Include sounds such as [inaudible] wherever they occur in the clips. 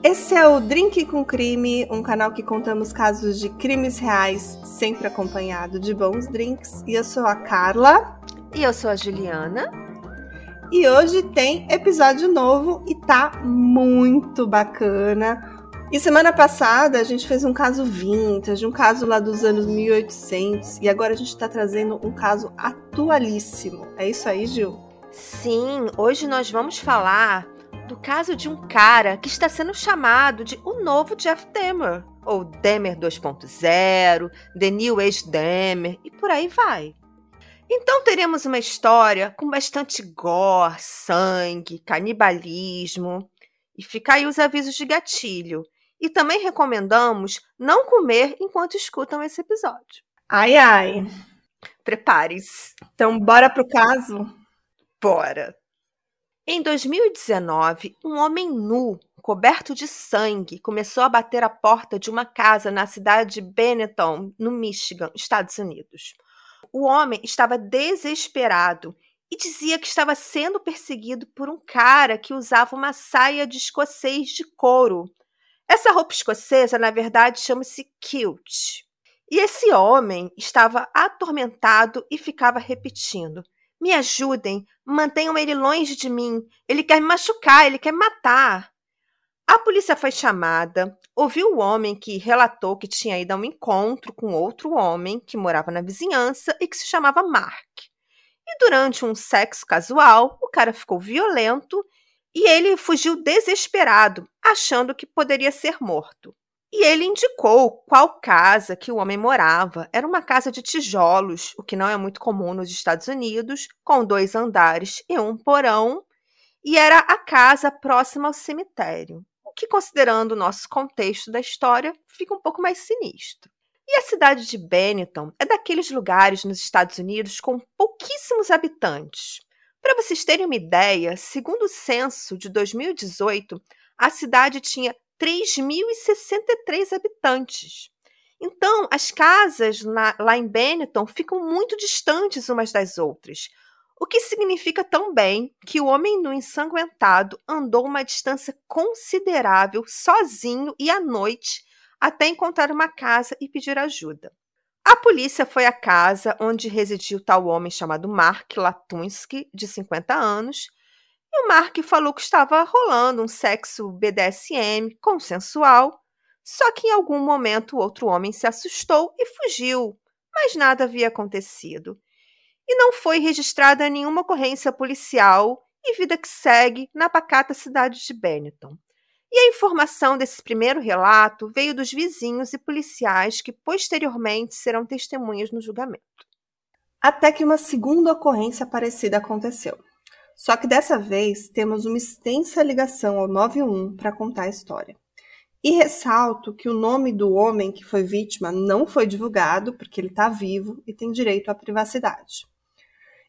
Esse é o Drink com Crime, um canal que contamos casos de crimes reais, sempre acompanhado de bons drinks. E eu sou a Carla. E eu sou a Juliana. E hoje tem episódio novo e tá muito bacana. E semana passada a gente fez um caso vintage, um caso lá dos anos 1800, e agora a gente tá trazendo um caso atualíssimo. É isso aí, Gil? Sim, hoje nós vamos falar do caso de um cara que está sendo chamado de o novo Jeff Demer, ou Demer 2.0, The New Age Demer, e por aí vai. Então teremos uma história com bastante gore, sangue, canibalismo, e fica aí os avisos de gatilho. E também recomendamos não comer enquanto escutam esse episódio. Ai, ai. Prepare-se. Então, bora pro caso? Bora. Em 2019, um homem nu, coberto de sangue, começou a bater a porta de uma casa na cidade de Benetton, no Michigan, Estados Unidos. O homem estava desesperado e dizia que estava sendo perseguido por um cara que usava uma saia de escocês de couro. Essa roupa escocesa, na verdade, chama-se kilt. E esse homem estava atormentado e ficava repetindo: me ajudem, mantenham ele longe de mim. Ele quer me machucar, ele quer me matar. A polícia foi chamada, ouviu o homem que relatou que tinha ido a um encontro com outro homem que morava na vizinhança e que se chamava Mark. E durante um sexo casual, o cara ficou violento e ele fugiu desesperado, achando que poderia ser morto. E ele indicou qual casa que o homem morava. Era uma casa de tijolos, o que não é muito comum nos Estados Unidos, com dois andares e um porão, e era a casa próxima ao cemitério, o que, considerando o nosso contexto da história, fica um pouco mais sinistro. E a cidade de Benetton é daqueles lugares nos Estados Unidos com pouquíssimos habitantes. Para vocês terem uma ideia, segundo o censo de 2018, a cidade tinha 3.063 habitantes. Então, as casas na, lá em Benetton ficam muito distantes umas das outras, o que significa também que o homem nu ensanguentado andou uma distância considerável sozinho e à noite até encontrar uma casa e pedir ajuda. A polícia foi à casa onde residia o tal homem chamado Mark Latunsky, de 50 anos, o Mark falou que estava rolando um sexo BDSM consensual, só que em algum momento outro homem se assustou e fugiu, mas nada havia acontecido. E não foi registrada nenhuma ocorrência policial e vida que segue na pacata cidade de Benetton. E a informação desse primeiro relato veio dos vizinhos e policiais que posteriormente serão testemunhas no julgamento. Até que uma segunda ocorrência parecida aconteceu. Só que dessa vez temos uma extensa ligação ao 91 para contar a história. E ressalto que o nome do homem que foi vítima não foi divulgado, porque ele está vivo e tem direito à privacidade.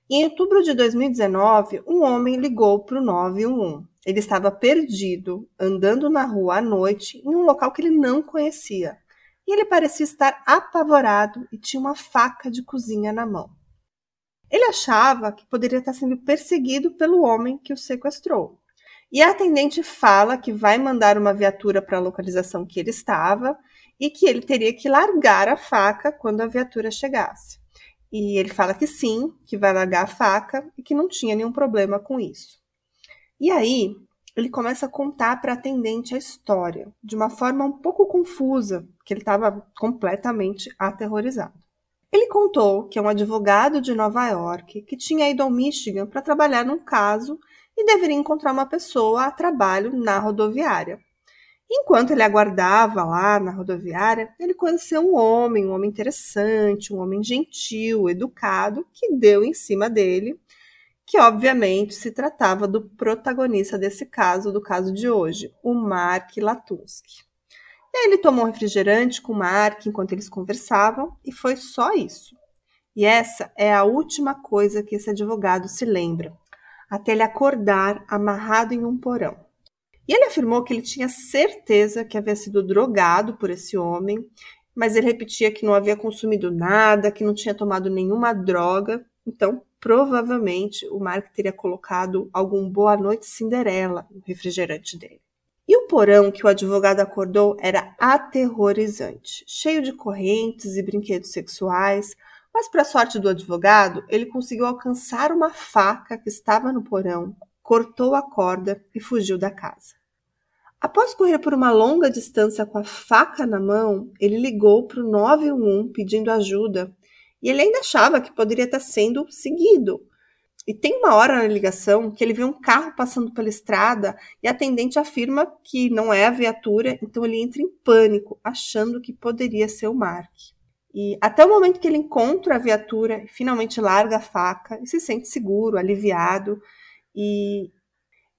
Em outubro de 2019, um homem ligou para o 911. Ele estava perdido, andando na rua à noite, em um local que ele não conhecia. E ele parecia estar apavorado e tinha uma faca de cozinha na mão. Ele achava que poderia estar sendo perseguido pelo homem que o sequestrou. E a atendente fala que vai mandar uma viatura para a localização que ele estava e que ele teria que largar a faca quando a viatura chegasse. E ele fala que sim, que vai largar a faca e que não tinha nenhum problema com isso. E aí, ele começa a contar para a atendente a história, de uma forma um pouco confusa, porque ele estava completamente aterrorizado. Ele contou que é um advogado de Nova York que tinha ido ao Michigan para trabalhar num caso e deveria encontrar uma pessoa a trabalho na rodoviária. Enquanto ele aguardava lá na rodoviária, ele conheceu um homem, um homem interessante, um homem gentil, educado, que deu em cima dele, que obviamente se tratava do protagonista desse caso, do caso de hoje, o Mark Latunsky. Ele tomou um refrigerante com Mark enquanto eles conversavam e foi só isso. E essa é a última coisa que esse advogado se lembra, até ele acordar amarrado em um porão. E ele afirmou que ele tinha certeza que havia sido drogado por esse homem, mas ele repetia que não havia consumido nada, que não tinha tomado nenhuma droga. Então, provavelmente, o Mark teria colocado algum Boa Noite Cinderela no refrigerante dele. E o porão que o advogado acordou era aterrorizante, cheio de correntes e brinquedos sexuais, mas, para sorte do advogado, ele conseguiu alcançar uma faca que estava no porão, cortou a corda e fugiu da casa. Após correr por uma longa distância com a faca na mão, ele ligou para o 911 pedindo ajuda e ele ainda achava que poderia estar sendo seguido. E tem uma hora na ligação que ele vê um carro passando pela estrada e a atendente afirma que não é a viatura, então ele entra em pânico, achando que poderia ser o Mark. E até o momento que ele encontra a viatura, finalmente larga a faca e se sente seguro, aliviado. E,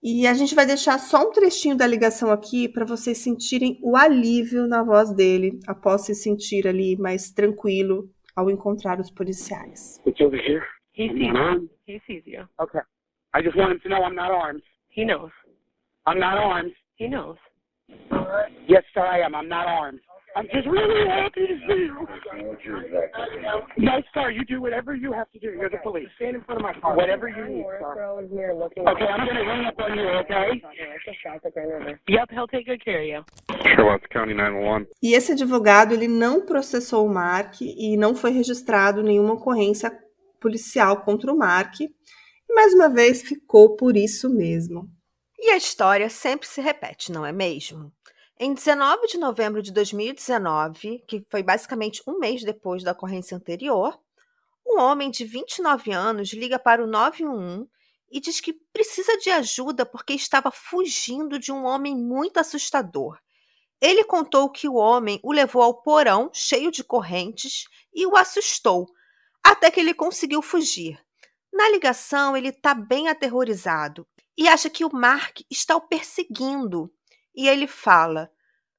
e a gente vai deixar só um trechinho da ligação aqui para vocês sentirem o alívio na voz dele, após se sentir ali mais tranquilo ao encontrar os policiais. It's over here. He He sees you. Okay. I just want him to know I'm not armed. He knows. I'm not armed. He knows. Yes, sir, I am. I'm not armed. I'm just really happy to see you. No, sir, you do whatever you have to do. You're the police. Stand in front of my car. Whatever you need, sir. Okay, I'm going to hang up on you, okay? Yep, he'll take good care of you. Charlotte County 911. E esse advogado ele não processou o Mark e não foi registrado nenhuma ocorrência policial contra o Mark. E mais uma vez ficou por isso mesmo. E a história sempre se repete, não é mesmo? Em 19 de novembro de 2019, que foi basicamente um mês depois da ocorrência anterior, um homem de 29 anos liga para o 911 e diz que precisa de ajuda porque estava fugindo de um homem muito assustador. Ele contou que o homem o levou ao porão cheio de correntes e o assustou, até que ele conseguiu fugir. Na ligação, ele está bem aterrorizado e acha que o Mark está o perseguindo. E ele fala: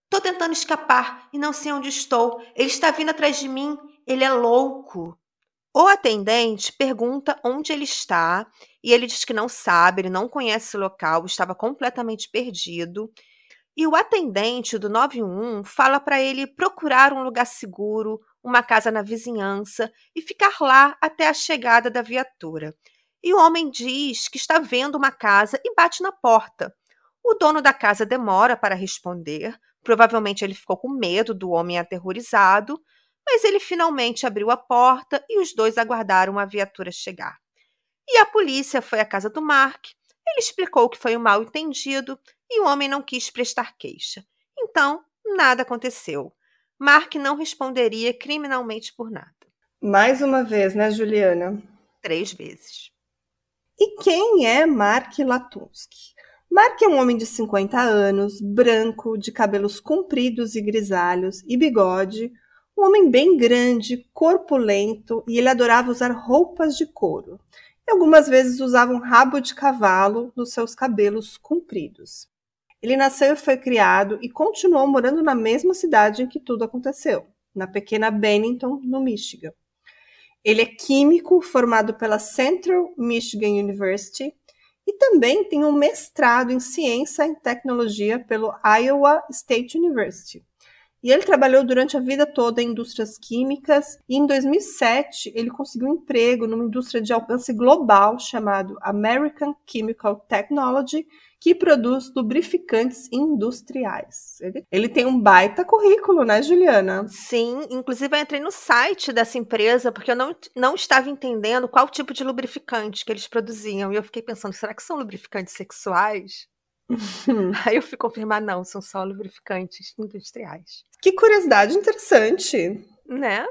Tô tentando escapar e não sei onde estou. Ele está vindo atrás de mim. Ele é louco. O atendente pergunta onde ele está e ele diz que não sabe, ele não conhece o local, estava completamente perdido. E o atendente do 911 fala para ele procurar um lugar seguro, uma casa na vizinhança e ficar lá até a chegada da viatura. E o homem diz que está vendo uma casa e bate na porta. O dono da casa demora para responder. Provavelmente ele ficou com medo do homem aterrorizado, mas ele finalmente abriu a porta e os dois aguardaram a viatura chegar. E a polícia foi à casa do Mark. Ele explicou que foi um mal entendido e o homem não quis prestar queixa. Então, nada aconteceu. Mark não responderia criminalmente por nada. Mais uma vez, né, Juliana? Três vezes. E quem é Mark Latunsky? Mark é um homem de 50 anos, branco, de cabelos compridos e grisalhos e bigode, um homem bem grande, corpulento e ele adorava usar roupas de couro. E algumas vezes usava um rabo de cavalo nos seus cabelos compridos. Ele nasceu e foi criado e continuou morando na mesma cidade em que tudo aconteceu, na pequena Bennington, no Michigan. Ele é químico formado pela Central Michigan University e também tem um mestrado em ciência e tecnologia pelo Iowa State University. E ele trabalhou durante a vida toda em indústrias químicas e em 2007 ele conseguiu um emprego numa indústria de alcance global chamado American Chemical Technology, que produz lubrificantes industriais. Ele, ele tem um baita currículo, né, Juliana? Sim, inclusive eu entrei no site dessa empresa porque eu não, não estava entendendo qual tipo de lubrificante que eles produziam. E eu fiquei pensando, será que são lubrificantes sexuais? [laughs] Aí eu fui confirmar, não, são só lubrificantes industriais. Que curiosidade interessante. Né?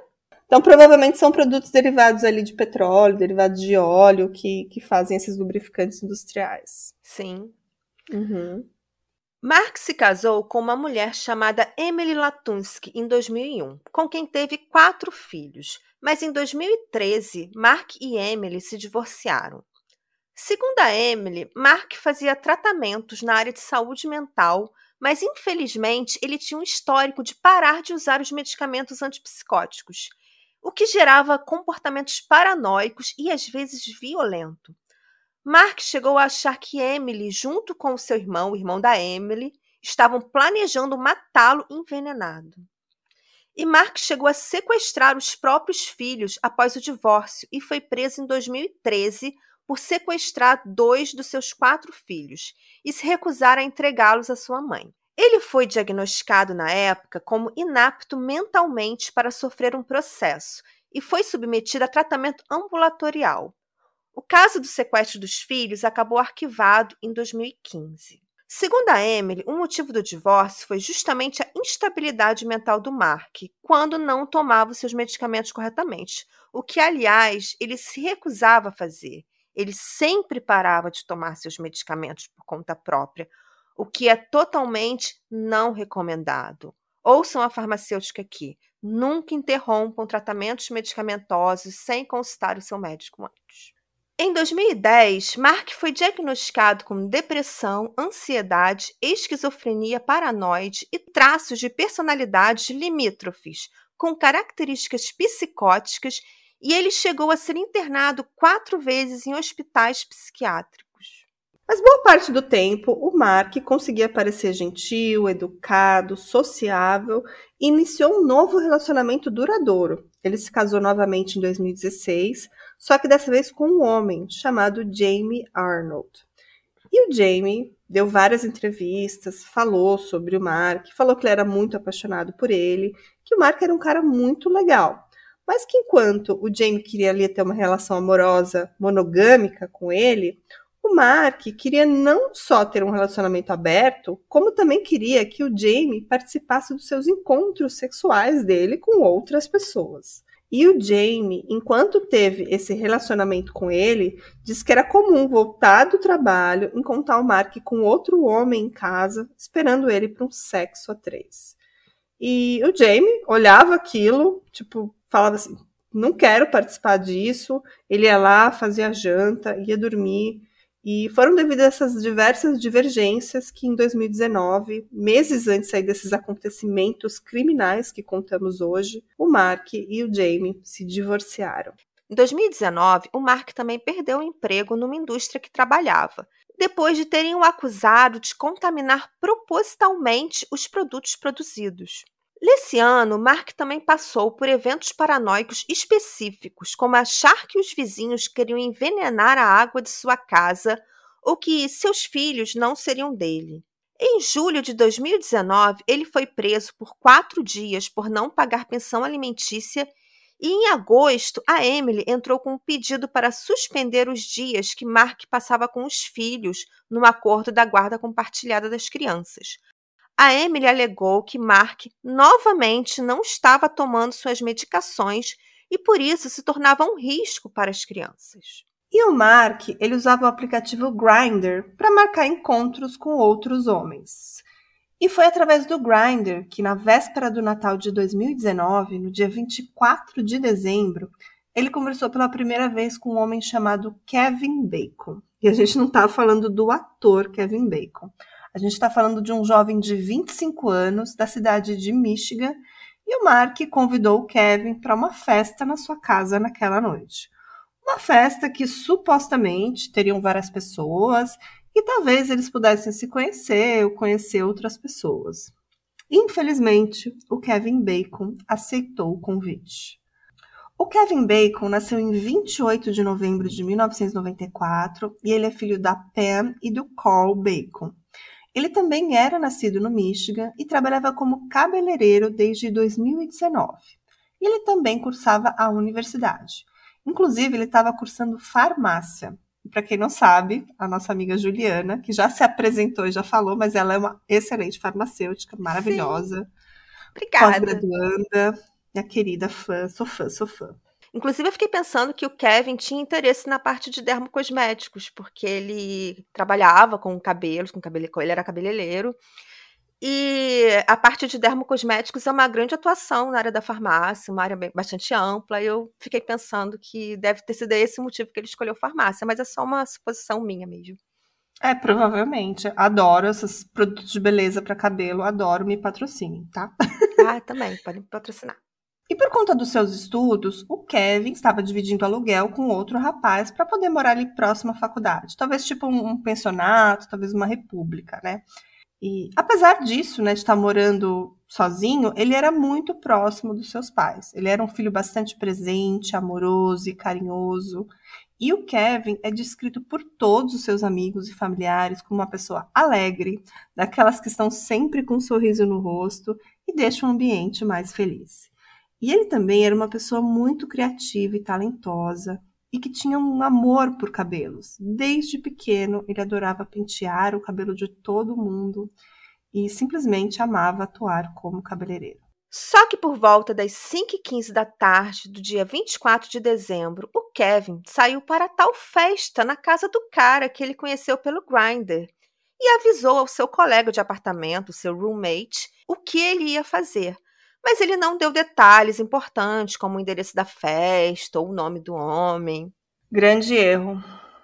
Então, provavelmente são produtos derivados ali de petróleo, derivados de óleo, que, que fazem esses lubrificantes industriais. Sim. Uhum. Mark se casou com uma mulher chamada Emily Latunsky em 2001, com quem teve quatro filhos. Mas em 2013, Mark e Emily se divorciaram. Segundo a Emily, Mark fazia tratamentos na área de saúde mental, mas infelizmente ele tinha um histórico de parar de usar os medicamentos antipsicóticos, o que gerava comportamentos paranoicos e às vezes violento. Mark chegou a achar que Emily, junto com seu irmão, o irmão da Emily, estavam planejando matá-lo envenenado. E Mark chegou a sequestrar os próprios filhos após o divórcio e foi preso em 2013 por sequestrar dois dos seus quatro filhos e se recusar a entregá-los à sua mãe. Ele foi diagnosticado na época como inapto mentalmente para sofrer um processo e foi submetido a tratamento ambulatorial. O caso do sequestro dos filhos acabou arquivado em 2015. Segundo a Emily, o motivo do divórcio foi justamente a instabilidade mental do Mark, quando não tomava os seus medicamentos corretamente, o que, aliás, ele se recusava a fazer. Ele sempre parava de tomar seus medicamentos por conta própria, o que é totalmente não recomendado. Ouçam a farmacêutica aqui. Nunca interrompam tratamentos medicamentosos sem consultar o seu médico antes. Em 2010, Mark foi diagnosticado com depressão, ansiedade, esquizofrenia paranoide e traços de personalidades limítrofes, com características psicóticas, e ele chegou a ser internado quatro vezes em hospitais psiquiátricos. Mas boa parte do tempo, o Mark conseguia parecer gentil, educado, sociável e iniciou um novo relacionamento duradouro. Ele se casou novamente em 2016 só que dessa vez com um homem chamado Jamie Arnold. E o Jamie deu várias entrevistas, falou sobre o Mark, falou que ele era muito apaixonado por ele, que o Mark era um cara muito legal. Mas que enquanto o Jamie queria ali ter uma relação amorosa monogâmica com ele, o Mark queria não só ter um relacionamento aberto, como também queria que o Jamie participasse dos seus encontros sexuais dele com outras pessoas. E o Jamie, enquanto teve esse relacionamento com ele, disse que era comum voltar do trabalho, encontrar o Mark com outro homem em casa, esperando ele para um sexo a três. E o Jamie olhava aquilo, tipo, falava assim: não quero participar disso. Ele ia lá, fazia janta, ia dormir. E foram devido a essas diversas divergências que em 2019, meses antes desses acontecimentos criminais que contamos hoje, o Mark e o Jamie se divorciaram. Em 2019, o Mark também perdeu o emprego numa indústria que trabalhava, depois de terem o acusado de contaminar propositalmente os produtos produzidos. Nesse ano, Mark também passou por eventos paranoicos específicos, como achar que os vizinhos queriam envenenar a água de sua casa ou que seus filhos não seriam dele. Em julho de 2019, ele foi preso por quatro dias por não pagar pensão alimentícia e em agosto, a Emily entrou com um pedido para suspender os dias que Mark passava com os filhos no acordo da guarda compartilhada das crianças. A Emily alegou que Mark novamente não estava tomando suas medicações e por isso se tornava um risco para as crianças. E o Mark, ele usava o aplicativo Grindr para marcar encontros com outros homens. E foi através do Grindr que, na véspera do Natal de 2019, no dia 24 de dezembro, ele conversou pela primeira vez com um homem chamado Kevin Bacon. E a gente não está falando do ator Kevin Bacon. A gente está falando de um jovem de 25 anos, da cidade de Michigan, e o Mark convidou o Kevin para uma festa na sua casa naquela noite. Uma festa que supostamente teriam várias pessoas e talvez eles pudessem se conhecer ou conhecer outras pessoas. Infelizmente, o Kevin Bacon aceitou o convite. O Kevin Bacon nasceu em 28 de novembro de 1994 e ele é filho da Pam e do Carl Bacon. Ele também era nascido no Michigan e trabalhava como cabeleireiro desde 2019. E ele também cursava a universidade. Inclusive, ele estava cursando farmácia. Para quem não sabe, a nossa amiga Juliana, que já se apresentou e já falou, mas ela é uma excelente farmacêutica, maravilhosa. Sim. Obrigada. Pós-graduanda, minha querida fã, sou fã, sou fã. Inclusive, eu fiquei pensando que o Kevin tinha interesse na parte de dermocosméticos, porque ele trabalhava com cabelos, com cabelo, ele era cabeleireiro. E a parte de dermocosméticos é uma grande atuação na área da farmácia, uma área bastante ampla. E eu fiquei pensando que deve ter sido esse o motivo que ele escolheu farmácia, mas é só uma suposição minha mesmo. É, provavelmente. Adoro esses produtos de beleza para cabelo, adoro, me patrocinem, tá? Ah, também, pode me patrocinar. E por conta dos seus estudos, o Kevin estava dividindo aluguel com outro rapaz para poder morar ali próximo à faculdade. Talvez tipo um, um pensionato, talvez uma república, né? E apesar disso, né, de estar morando sozinho, ele era muito próximo dos seus pais. Ele era um filho bastante presente, amoroso e carinhoso. E o Kevin é descrito por todos os seus amigos e familiares como uma pessoa alegre, daquelas que estão sempre com um sorriso no rosto e deixam o ambiente mais feliz. E ele também era uma pessoa muito criativa e talentosa e que tinha um amor por cabelos. Desde pequeno, ele adorava pentear o cabelo de todo mundo e simplesmente amava atuar como cabeleireiro. Só que por volta das 5h15 da tarde do dia 24 de dezembro, o Kevin saiu para tal festa na casa do cara que ele conheceu pelo Grindr e avisou ao seu colega de apartamento, seu roommate, o que ele ia fazer. Mas ele não deu detalhes importantes, como o endereço da festa ou o nome do homem. Grande erro.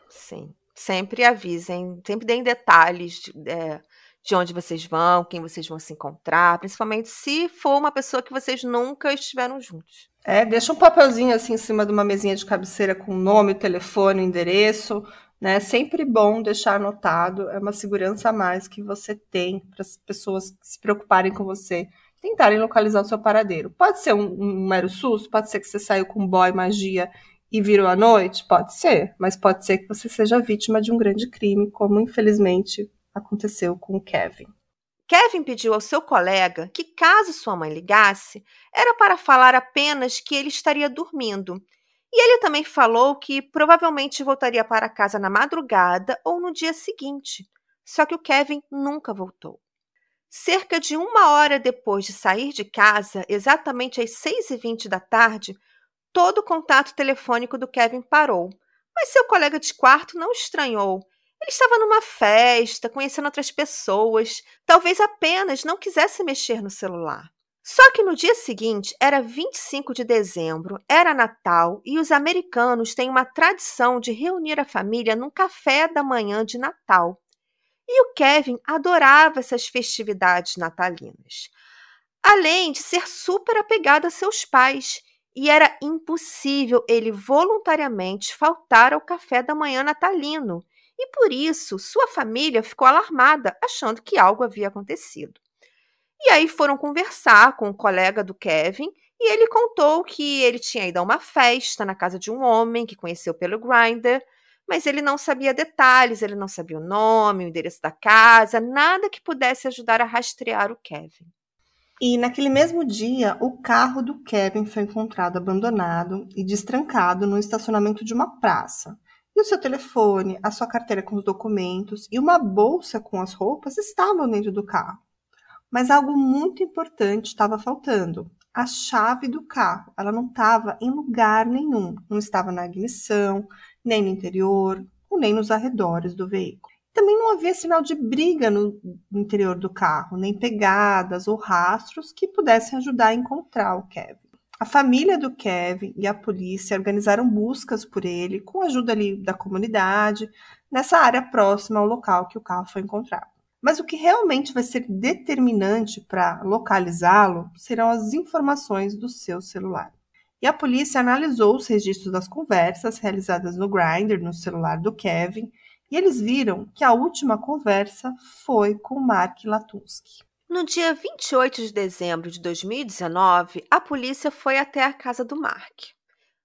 Sim. Sempre avisem, sempre deem detalhes. De, é, de onde vocês vão, quem vocês vão se encontrar, principalmente se for uma pessoa que vocês nunca estiveram juntos. É, deixa um papelzinho assim em cima de uma mesinha de cabeceira com o nome, o telefone, o endereço, né? Sempre bom deixar anotado, é uma segurança a mais que você tem para as pessoas se preocuparem com você, tentarem localizar o seu paradeiro. Pode ser um, um mero susto, pode ser que você saiu com boy magia e virou à noite, pode ser, mas pode ser que você seja vítima de um grande crime, como infelizmente aconteceu com o Kevin. Kevin pediu ao seu colega que, caso sua mãe ligasse, era para falar apenas que ele estaria dormindo. E ele também falou que provavelmente voltaria para casa na madrugada ou no dia seguinte. Só que o Kevin nunca voltou. Cerca de uma hora depois de sair de casa, exatamente às 6h20 da tarde, todo o contato telefônico do Kevin parou. Mas seu colega de quarto não estranhou ele estava numa festa, conhecendo outras pessoas, talvez apenas não quisesse mexer no celular. Só que no dia seguinte, era 25 de dezembro, era Natal e os americanos têm uma tradição de reunir a família num café da manhã de Natal. E o Kevin adorava essas festividades natalinas. Além de ser super apegado a seus pais, e era impossível ele voluntariamente faltar ao café da manhã natalino e por isso sua família ficou alarmada, achando que algo havia acontecido. E aí foram conversar com o colega do Kevin e ele contou que ele tinha ido a uma festa na casa de um homem que conheceu pelo Grindr, mas ele não sabia detalhes, ele não sabia o nome, o endereço da casa, nada que pudesse ajudar a rastrear o Kevin. E naquele mesmo dia, o carro do Kevin foi encontrado abandonado e destrancado no estacionamento de uma praça. E o seu telefone, a sua carteira com os documentos e uma bolsa com as roupas estavam dentro do carro. Mas algo muito importante estava faltando. A chave do carro. Ela não estava em lugar nenhum. Não estava na ignição, nem no interior, ou nem nos arredores do veículo. Também não havia sinal de briga no interior do carro, nem pegadas ou rastros que pudessem ajudar a encontrar o Kevin. A família do Kevin e a polícia organizaram buscas por ele, com a ajuda ali da comunidade, nessa área próxima ao local que o carro foi encontrado. Mas o que realmente vai ser determinante para localizá-lo serão as informações do seu celular. E a polícia analisou os registros das conversas realizadas no Grindr, no celular do Kevin, e eles viram que a última conversa foi com Mark Latunsky. No dia 28 de dezembro de 2019, a polícia foi até a casa do Mark.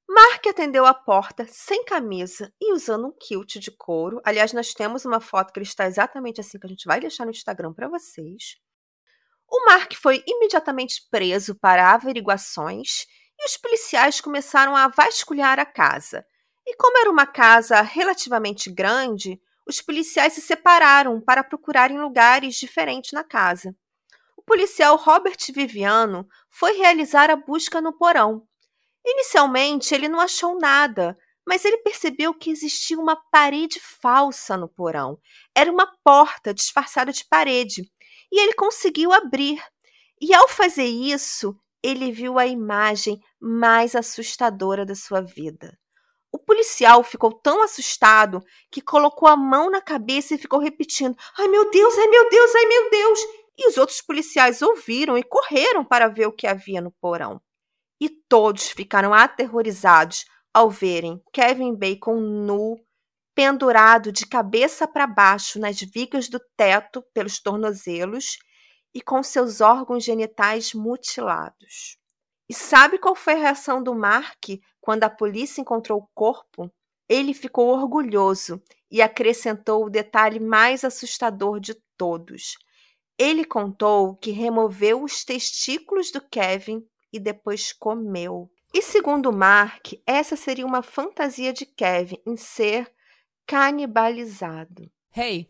Mark atendeu a porta sem camisa e usando um kilt de couro. Aliás, nós temos uma foto que ele está exatamente assim que a gente vai deixar no Instagram para vocês. O Mark foi imediatamente preso para averiguações e os policiais começaram a vasculhar a casa. E como era uma casa relativamente grande, os policiais se separaram para procurar em lugares diferentes na casa o policial Robert Viviano foi realizar a busca no porão. Inicialmente, ele não achou nada, mas ele percebeu que existia uma parede falsa no porão. Era uma porta disfarçada de parede, e ele conseguiu abrir. E ao fazer isso, ele viu a imagem mais assustadora da sua vida. O policial ficou tão assustado que colocou a mão na cabeça e ficou repetindo: Ai meu Deus, ai meu Deus, ai meu Deus! E os outros policiais ouviram e correram para ver o que havia no porão. E todos ficaram aterrorizados ao verem Kevin Bacon nu, pendurado de cabeça para baixo nas vigas do teto pelos tornozelos e com seus órgãos genitais mutilados. E sabe qual foi a reação do Mark quando a polícia encontrou o corpo? ele ficou orgulhoso e acrescentou o detalhe mais assustador de todos. Ele contou que removeu os testículos do Kevin e depois comeu. E segundo Mark, essa seria uma fantasia de Kevin em ser canibalizado. Hey,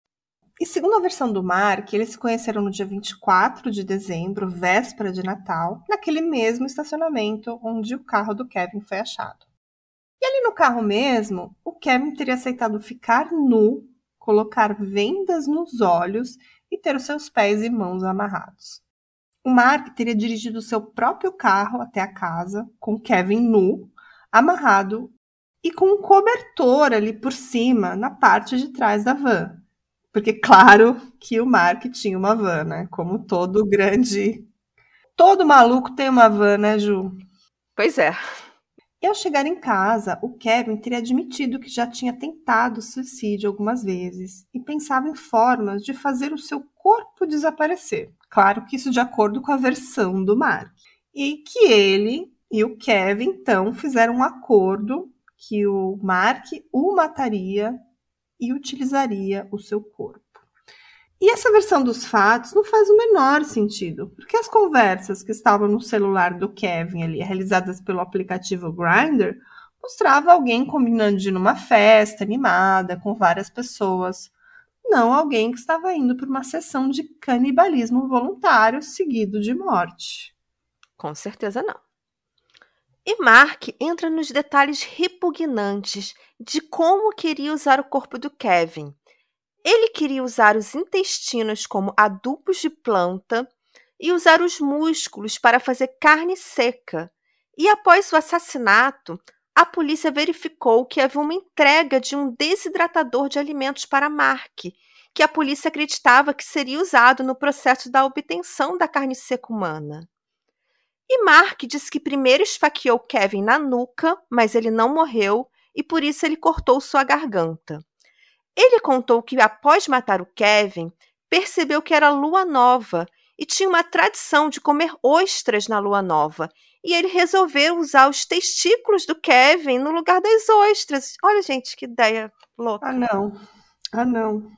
E segundo a versão do Mark, eles se conheceram no dia 24 de dezembro, véspera de Natal, naquele mesmo estacionamento onde o carro do Kevin foi achado. E ali no carro mesmo, o Kevin teria aceitado ficar nu, colocar vendas nos olhos e ter os seus pés e mãos amarrados. O Mark teria dirigido seu próprio carro até a casa, com Kevin nu, amarrado e com um cobertor ali por cima, na parte de trás da van, porque, claro, que o Mark tinha uma van, né? Como todo grande. Todo maluco tem uma van, né, Ju? Pois é. E ao chegar em casa, o Kevin teria admitido que já tinha tentado suicídio algumas vezes e pensava em formas de fazer o seu corpo desaparecer. Claro que isso de acordo com a versão do Mark. E que ele e o Kevin, então, fizeram um acordo que o Mark o mataria e utilizaria o seu corpo. E essa versão dos fatos não faz o menor sentido, porque as conversas que estavam no celular do Kevin ali, realizadas pelo aplicativo Grindr, mostrava alguém combinando de numa festa animada com várias pessoas, não alguém que estava indo para uma sessão de canibalismo voluntário seguido de morte. Com certeza não. E Mark entra nos detalhes repugnantes de como queria usar o corpo do Kevin. Ele queria usar os intestinos como adubos de planta e usar os músculos para fazer carne seca. E após o assassinato, a polícia verificou que havia uma entrega de um desidratador de alimentos para Mark, que a polícia acreditava que seria usado no processo da obtenção da carne seca humana. E Mark diz que primeiro esfaqueou Kevin na nuca, mas ele não morreu e por isso ele cortou sua garganta. Ele contou que após matar o Kevin, percebeu que era lua nova e tinha uma tradição de comer ostras na lua nova. E ele resolveu usar os testículos do Kevin no lugar das ostras. Olha, gente, que ideia louca. Ah, não. Ah, não.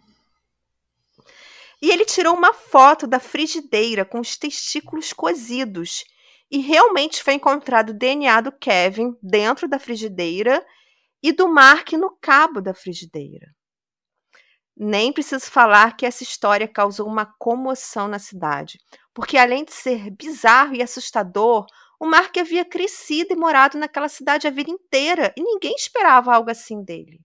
E ele tirou uma foto da frigideira com os testículos cozidos e realmente foi encontrado o DNA do Kevin dentro da frigideira e do Mark no cabo da frigideira. Nem preciso falar que essa história causou uma comoção na cidade, porque além de ser bizarro e assustador, o Mark havia crescido e morado naquela cidade a vida inteira e ninguém esperava algo assim dele.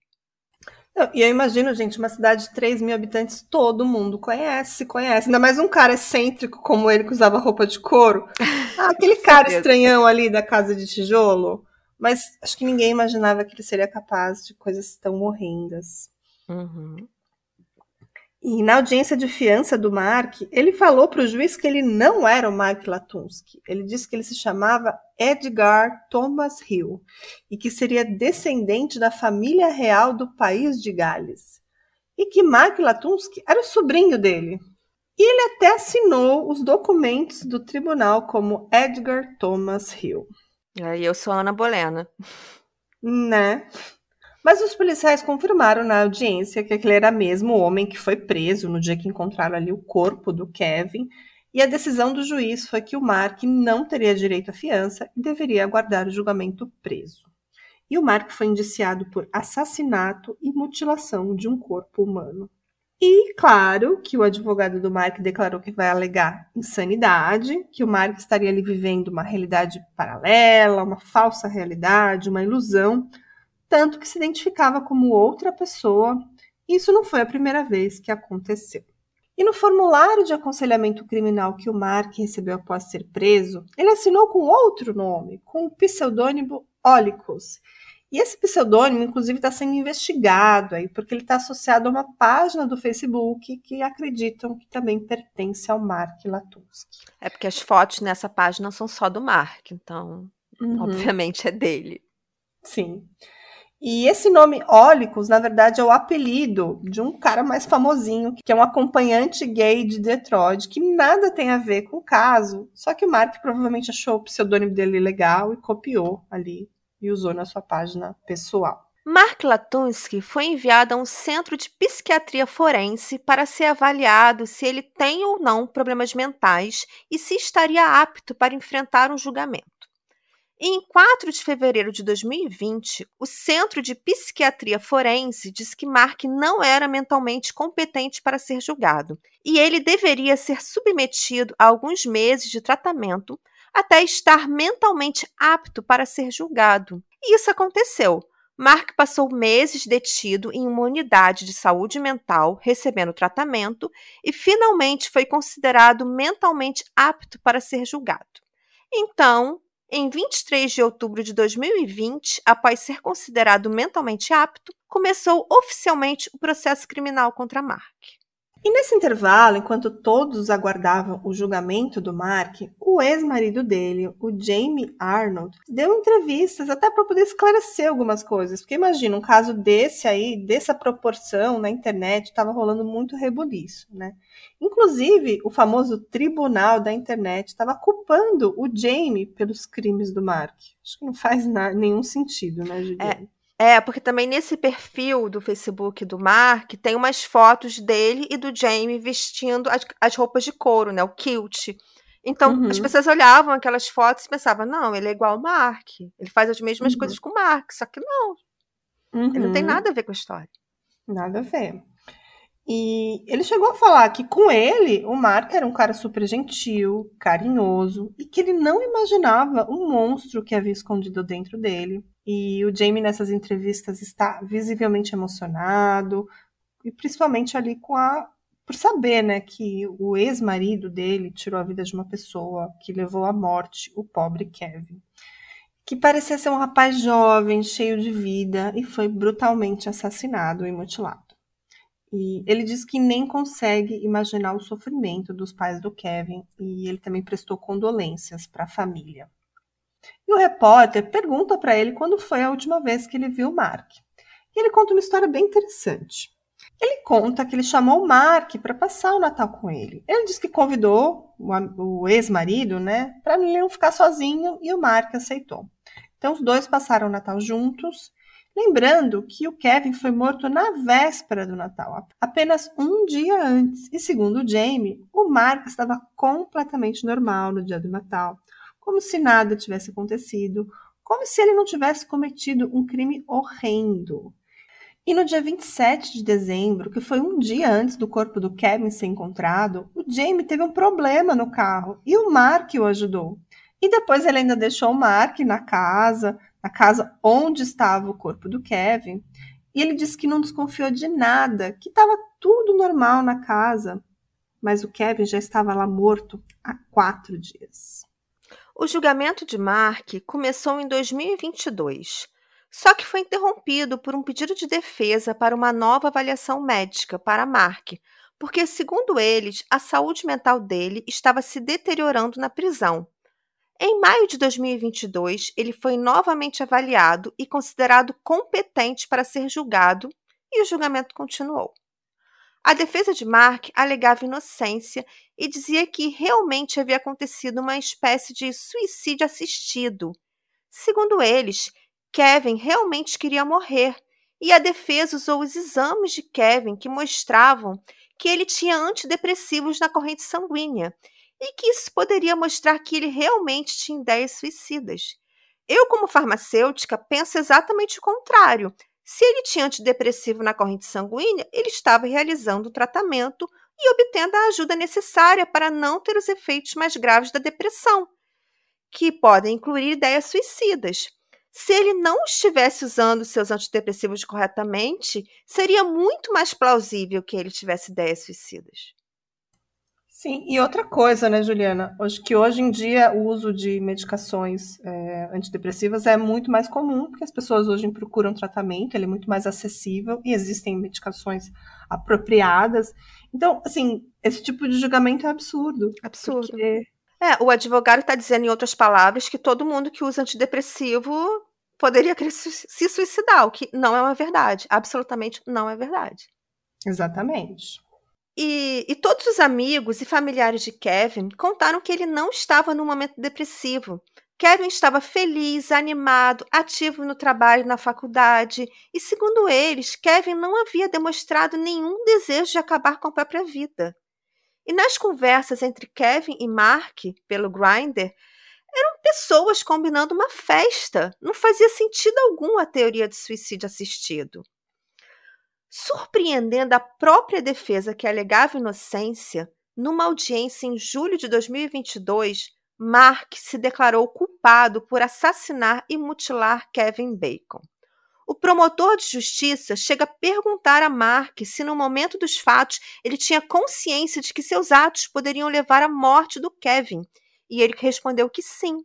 E eu imagino, gente, uma cidade de 3 mil habitantes, todo mundo conhece, conhece. Ainda mais um cara excêntrico como ele que usava roupa de couro. [laughs] Ah, aquele cara estranhão ali da casa de tijolo. Mas acho que ninguém imaginava que ele seria capaz de coisas tão horrendas. Uhum. E na audiência de fiança do Mark, ele falou para o juiz que ele não era o Mark Latunsky. Ele disse que ele se chamava Edgar Thomas Hill e que seria descendente da família real do país de Gales. E que Mark Latunsky era o sobrinho dele. E ele até assinou os documentos do tribunal como Edgar Thomas Hill. Aí eu sou Ana Bolena. Né? Mas os policiais confirmaram na audiência que aquele era mesmo o homem que foi preso no dia que encontraram ali o corpo do Kevin. E a decisão do juiz foi que o Mark não teria direito à fiança e deveria aguardar o julgamento preso. E o Mark foi indiciado por assassinato e mutilação de um corpo humano. E claro que o advogado do Mark declarou que vai alegar insanidade, que o Mark estaria ali vivendo uma realidade paralela, uma falsa realidade, uma ilusão, tanto que se identificava como outra pessoa. E isso não foi a primeira vez que aconteceu. E no formulário de aconselhamento criminal que o Mark recebeu após ser preso, ele assinou com outro nome, com o pseudônimo Olicos. E esse pseudônimo, inclusive, está sendo investigado aí, porque ele está associado a uma página do Facebook que acreditam que também pertence ao Mark Latunsky. É porque as fotos nessa página são só do Mark, então, uhum. obviamente, é dele. Sim. E esse nome Ólicos, na verdade, é o apelido de um cara mais famosinho, que é um acompanhante gay de Detroit, que nada tem a ver com o caso. Só que o Mark provavelmente achou o pseudônimo dele legal e copiou ali e usou na sua página pessoal. Mark Latunsky foi enviado a um centro de psiquiatria forense para ser avaliado se ele tem ou não problemas mentais e se estaria apto para enfrentar um julgamento. E em 4 de fevereiro de 2020, o Centro de Psiquiatria Forense disse que Mark não era mentalmente competente para ser julgado e ele deveria ser submetido a alguns meses de tratamento até estar mentalmente apto para ser julgado. E isso aconteceu. Mark passou meses detido em uma unidade de saúde mental, recebendo tratamento, e finalmente foi considerado mentalmente apto para ser julgado. Então, em 23 de outubro de 2020, após ser considerado mentalmente apto, começou oficialmente o processo criminal contra Mark. E nesse intervalo, enquanto todos aguardavam o julgamento do Mark, o ex-marido dele, o Jamie Arnold, deu entrevistas até para poder esclarecer algumas coisas. Porque imagina, um caso desse aí, dessa proporção na internet, estava rolando muito rebuliço, né? Inclusive, o famoso tribunal da internet estava culpando o Jamie pelos crimes do Mark. Acho que não faz nenhum sentido, né, Juliana? É. É, porque também nesse perfil do Facebook do Mark tem umas fotos dele e do Jamie vestindo as, as roupas de couro, né? O kilt. Então, uhum. as pessoas olhavam aquelas fotos e pensavam, não, ele é igual ao Mark. Ele faz as mesmas uhum. coisas com o Mark. Só que não. Uhum. Ele não tem uhum. nada a ver com a história. Nada a ver. E ele chegou a falar que com ele, o Mark era um cara super gentil, carinhoso, e que ele não imaginava um monstro que havia escondido dentro dele. E o Jamie nessas entrevistas está visivelmente emocionado, e principalmente ali com a por saber, né, que o ex-marido dele tirou a vida de uma pessoa que levou à morte o pobre Kevin, que parecia ser um rapaz jovem, cheio de vida e foi brutalmente assassinado e mutilado. E ele diz que nem consegue imaginar o sofrimento dos pais do Kevin e ele também prestou condolências para a família. E o repórter pergunta para ele quando foi a última vez que ele viu o Mark. E ele conta uma história bem interessante. Ele conta que ele chamou o Mark para passar o Natal com ele. Ele diz que convidou o, ex-marido, né, para ele não ficar sozinho e o Mark aceitou. Então os dois passaram o Natal juntos Lembrando que o Kevin foi morto na véspera do Natal, apenas um dia antes. E segundo Jamie, o Mark estava completamente normal no dia do Natal, como se nada tivesse acontecido, como se ele não tivesse cometido um crime horrendo. E no dia 27 de dezembro, que foi um dia antes do corpo do Kevin ser encontrado, o Jamie teve um problema no carro e o Mark o ajudou. E depois ele ainda deixou o Mark na casa, na casa onde estava o corpo do Kevin, e ele disse que não desconfiou de nada, que estava tudo normal na casa, mas o Kevin já estava lá morto há quatro dias. O julgamento de Mark começou em 2022, só que foi interrompido por um pedido de defesa para uma nova avaliação médica para Mark, porque, segundo eles, a saúde mental dele estava se deteriorando na prisão em maio de 2022, ele foi novamente avaliado e considerado competente para ser julgado, e o julgamento continuou. A defesa de Mark alegava inocência e dizia que realmente havia acontecido uma espécie de suicídio assistido. Segundo eles, Kevin realmente queria morrer, e a defesa usou os exames de Kevin que mostravam que ele tinha antidepressivos na corrente sanguínea e que isso poderia mostrar que ele realmente tinha ideias suicidas. Eu, como farmacêutica, penso exatamente o contrário. Se ele tinha antidepressivo na corrente sanguínea, ele estava realizando o tratamento e obtendo a ajuda necessária para não ter os efeitos mais graves da depressão, que podem incluir ideias suicidas. Se ele não estivesse usando seus antidepressivos corretamente, seria muito mais plausível que ele tivesse ideias suicidas. Sim, e outra coisa, né, Juliana? Hoje, que hoje em dia o uso de medicações é, antidepressivas é muito mais comum, porque as pessoas hoje procuram tratamento, ele é muito mais acessível e existem medicações apropriadas. Então, assim, esse tipo de julgamento é absurdo. Absurdo. Porque... É, o advogado está dizendo, em outras palavras, que todo mundo que usa antidepressivo poderia se suicidar, o que não é uma verdade. Absolutamente não é verdade. Exatamente. E, e, todos os amigos e familiares de Kevin contaram que ele não estava num momento depressivo. Kevin estava feliz, animado, ativo no trabalho e na faculdade, e segundo eles, Kevin não havia demonstrado nenhum desejo de acabar com a própria vida. E nas conversas entre Kevin e Mark pelo Grindr, eram pessoas combinando uma festa. Não fazia sentido algum a teoria de suicídio assistido. Surpreendendo a própria defesa que alegava inocência, numa audiência em julho de 2022, Mark se declarou culpado por assassinar e mutilar Kevin Bacon. O promotor de justiça chega a perguntar a Mark se, no momento dos fatos, ele tinha consciência de que seus atos poderiam levar à morte do Kevin, e ele respondeu que sim.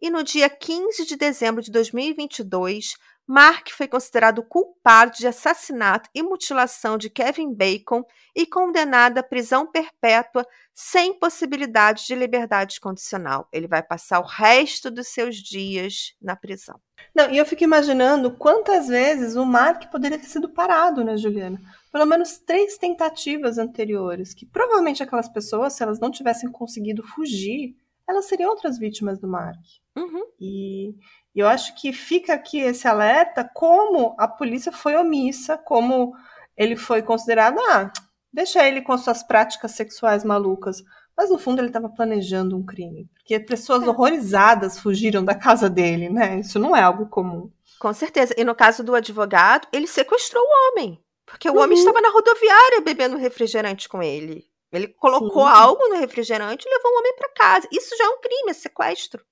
E no dia 15 de dezembro de 2022, Mark foi considerado culpado de assassinato e mutilação de Kevin Bacon e condenado à prisão perpétua sem possibilidade de liberdade condicional. Ele vai passar o resto dos seus dias na prisão. Não, e eu fico imaginando quantas vezes o Mark poderia ter sido parado, né, Juliana? Pelo menos três tentativas anteriores, que provavelmente aquelas pessoas, se elas não tivessem conseguido fugir, elas seriam outras vítimas do Mark. Uhum. E, e eu acho que fica aqui esse alerta como a polícia foi omissa, como ele foi considerado, ah, deixa ele com suas práticas sexuais malucas. Mas no fundo ele estava planejando um crime, porque pessoas é. horrorizadas fugiram da casa dele, né? Isso não é algo comum. Com certeza. E no caso do advogado, ele sequestrou o homem, porque o uhum. homem estava na rodoviária bebendo refrigerante com ele. Ele colocou Sim. algo no refrigerante e levou o homem para casa. Isso já é um crime, é sequestro.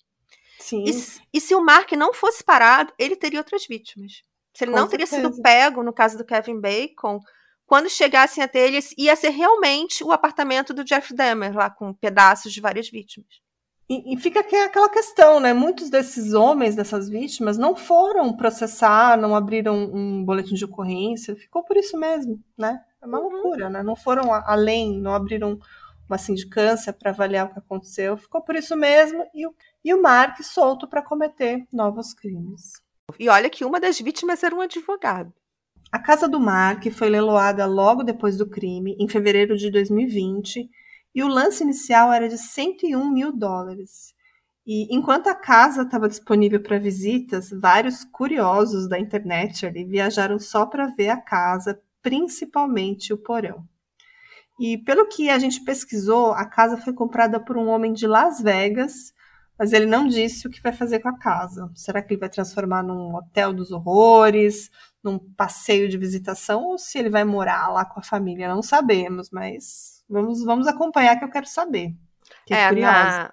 Sim. E, e, se o Mark não fosse parado, ele teria outras vítimas. Se ele Com não certeza. teria sido pego, no caso do Kevin Bacon, quando chegassem até ele, ia ser realmente o apartamento do Jeff Dahmer, lá com pedaços de várias vítimas. E, e fica aquela questão, né? Muitos desses homens, dessas vítimas, não foram processar, não abriram um boletim de ocorrência, ficou por isso mesmo, né? É uma uhum. loucura, né? Não foram além, não abriram uma sindicância para avaliar o que aconteceu, ficou por isso mesmo, e o, e o Mark solto para cometer novos crimes. E olha que uma das vítimas era um advogado. A casa do Mark foi leiloada logo depois do crime, em fevereiro de 2020, e o lance inicial era de 101 mil dólares. E enquanto a casa estava disponível para visitas, vários curiosos da internet ali viajaram só para ver a casa, principalmente o porão. E pelo que a gente pesquisou, a casa foi comprada por um homem de Las Vegas, mas ele não disse o que vai fazer com a casa. Será que ele vai transformar num hotel dos horrores, num passeio de visitação, ou se ele vai morar lá com a família? Não sabemos, mas vamos, vamos acompanhar que eu quero saber. Que é, na,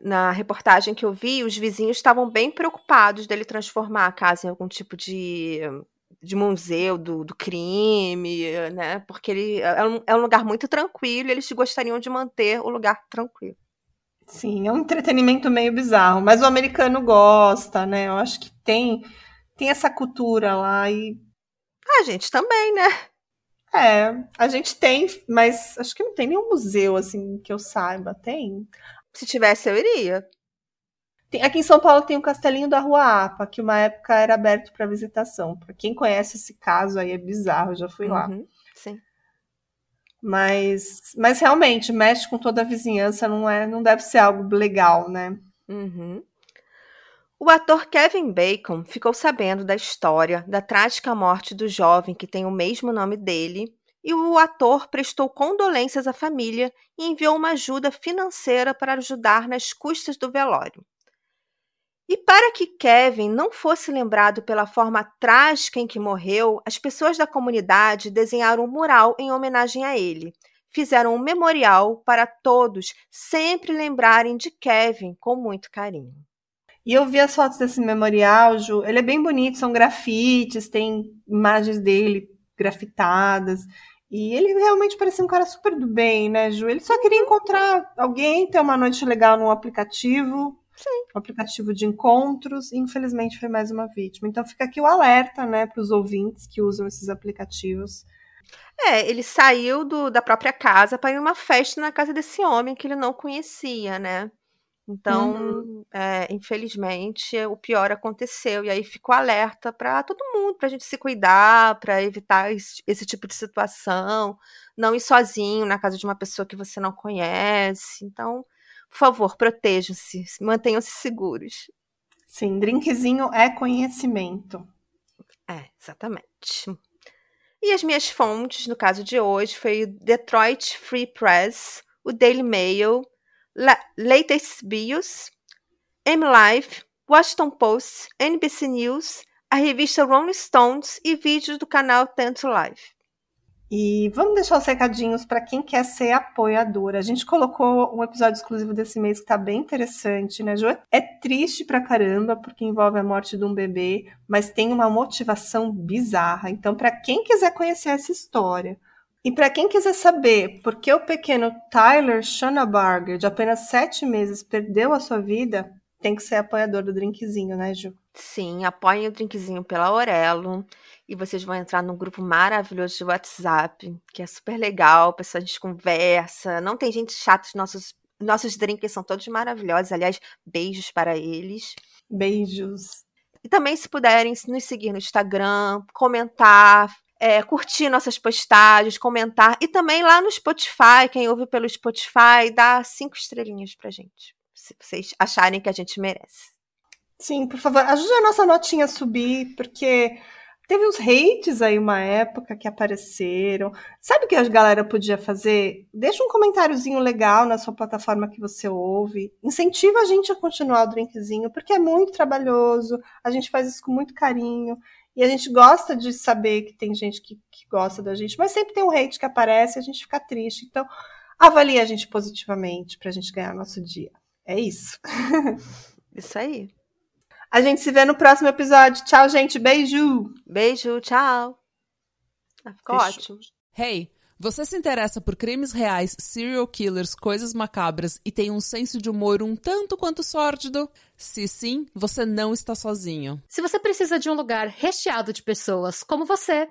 na reportagem que eu vi, os vizinhos estavam bem preocupados dele transformar a casa em algum tipo de de museu do, do crime, né? Porque ele é um, é um lugar muito tranquilo e eles gostariam de manter o lugar tranquilo. Sim, é um entretenimento meio bizarro, mas o americano gosta, né? Eu acho que tem tem essa cultura lá e a gente também, né? É, a gente tem, mas acho que não tem nenhum museu assim que eu saiba, tem? Se tivesse eu iria. Tem, aqui em São Paulo tem o Castelinho da Rua Apa, que uma época era aberto para visitação. Para quem conhece esse caso aí é bizarro, eu já fui uhum, lá. Sim. Mas, mas realmente mexe com toda a vizinhança, não é, não deve ser algo legal, né? Uhum. O ator Kevin Bacon ficou sabendo da história da trágica morte do jovem que tem o mesmo nome dele, e o ator prestou condolências à família e enviou uma ajuda financeira para ajudar nas custas do velório. E para que Kevin não fosse lembrado pela forma trágica em que morreu, as pessoas da comunidade desenharam um mural em homenagem a ele. Fizeram um memorial para todos sempre lembrarem de Kevin com muito carinho. E eu vi as fotos desse memorial, Ju. Ele é bem bonito, são grafites, tem imagens dele grafitadas. E ele realmente parecia um cara super do bem, né, Ju? Ele só queria encontrar alguém, ter uma noite legal num aplicativo. Sim. Um aplicativo de encontros, infelizmente foi mais uma vítima. Então fica aqui o alerta, né, para os ouvintes que usam esses aplicativos. É, ele saiu do, da própria casa para ir numa festa na casa desse homem que ele não conhecia, né? Então, Uhum. é, infelizmente, o pior aconteceu. E aí ficou alerta para todo mundo, para a gente se cuidar, para evitar esse, esse tipo de situação, não ir sozinho na casa de uma pessoa que você não conhece. Então, por favor, protejam-se, mantenham-se seguros. Sim, drinkzinho é conhecimento. É, exatamente. E as minhas fontes, no caso de hoje, foi o Detroit Free Press, o Daily Mail, La Latest Bios, M-Life, Washington Post, NBC News, a revista Rolling Stones e vídeos do canal Tanto Live. E vamos deixar os recadinhos para quem quer ser apoiador. A gente colocou um episódio exclusivo desse mês que tá bem interessante, né, Ju? É triste pra caramba, porque envolve a morte de um bebê, mas tem uma motivação bizarra. Então, para quem quiser conhecer essa história, e para quem quiser saber por que o pequeno Tyler Schonabarger, de apenas sete meses, perdeu a sua vida, tem que ser apoiador do drinkzinho, né, Ju? Sim, apoiem o drinkzinho pela Aurelo. E vocês vão entrar num grupo maravilhoso de WhatsApp, que é super legal. Pessoal, a gente conversa. Não tem gente chata. Os nossos, nossos drinks são todos maravilhosos. Aliás, beijos para eles. Beijos. E também, se puderem, nos seguir no Instagram, comentar, é, curtir nossas postagens, comentar. E também lá no Spotify, quem ouve pelo Spotify, dá cinco estrelinhas pra gente. Se vocês acharem que a gente merece. Sim, por favor, ajude a nossa notinha a subir, porque teve uns hates aí uma época que apareceram. Sabe o que a galera podia fazer? Deixa um comentáriozinho legal na sua plataforma que você ouve. Incentiva a gente a continuar o drinkzinho, porque é muito trabalhoso. A gente faz isso com muito carinho. E a gente gosta de saber que tem gente que, que gosta da gente, mas sempre tem um hate que aparece e a gente fica triste. Então, avalie a gente positivamente pra gente ganhar nosso dia. É isso. [laughs] Isso aí. A gente se vê no próximo episódio. Tchau, gente. Beijo. Beijo, tchau. Ah, ficou Fechou. ótimo. Hey, você se interessa por crimes reais, serial killers, coisas macabras e tem um senso de humor um tanto quanto sórdido? Se sim, você não está sozinho. Se você precisa de um lugar recheado de pessoas como você,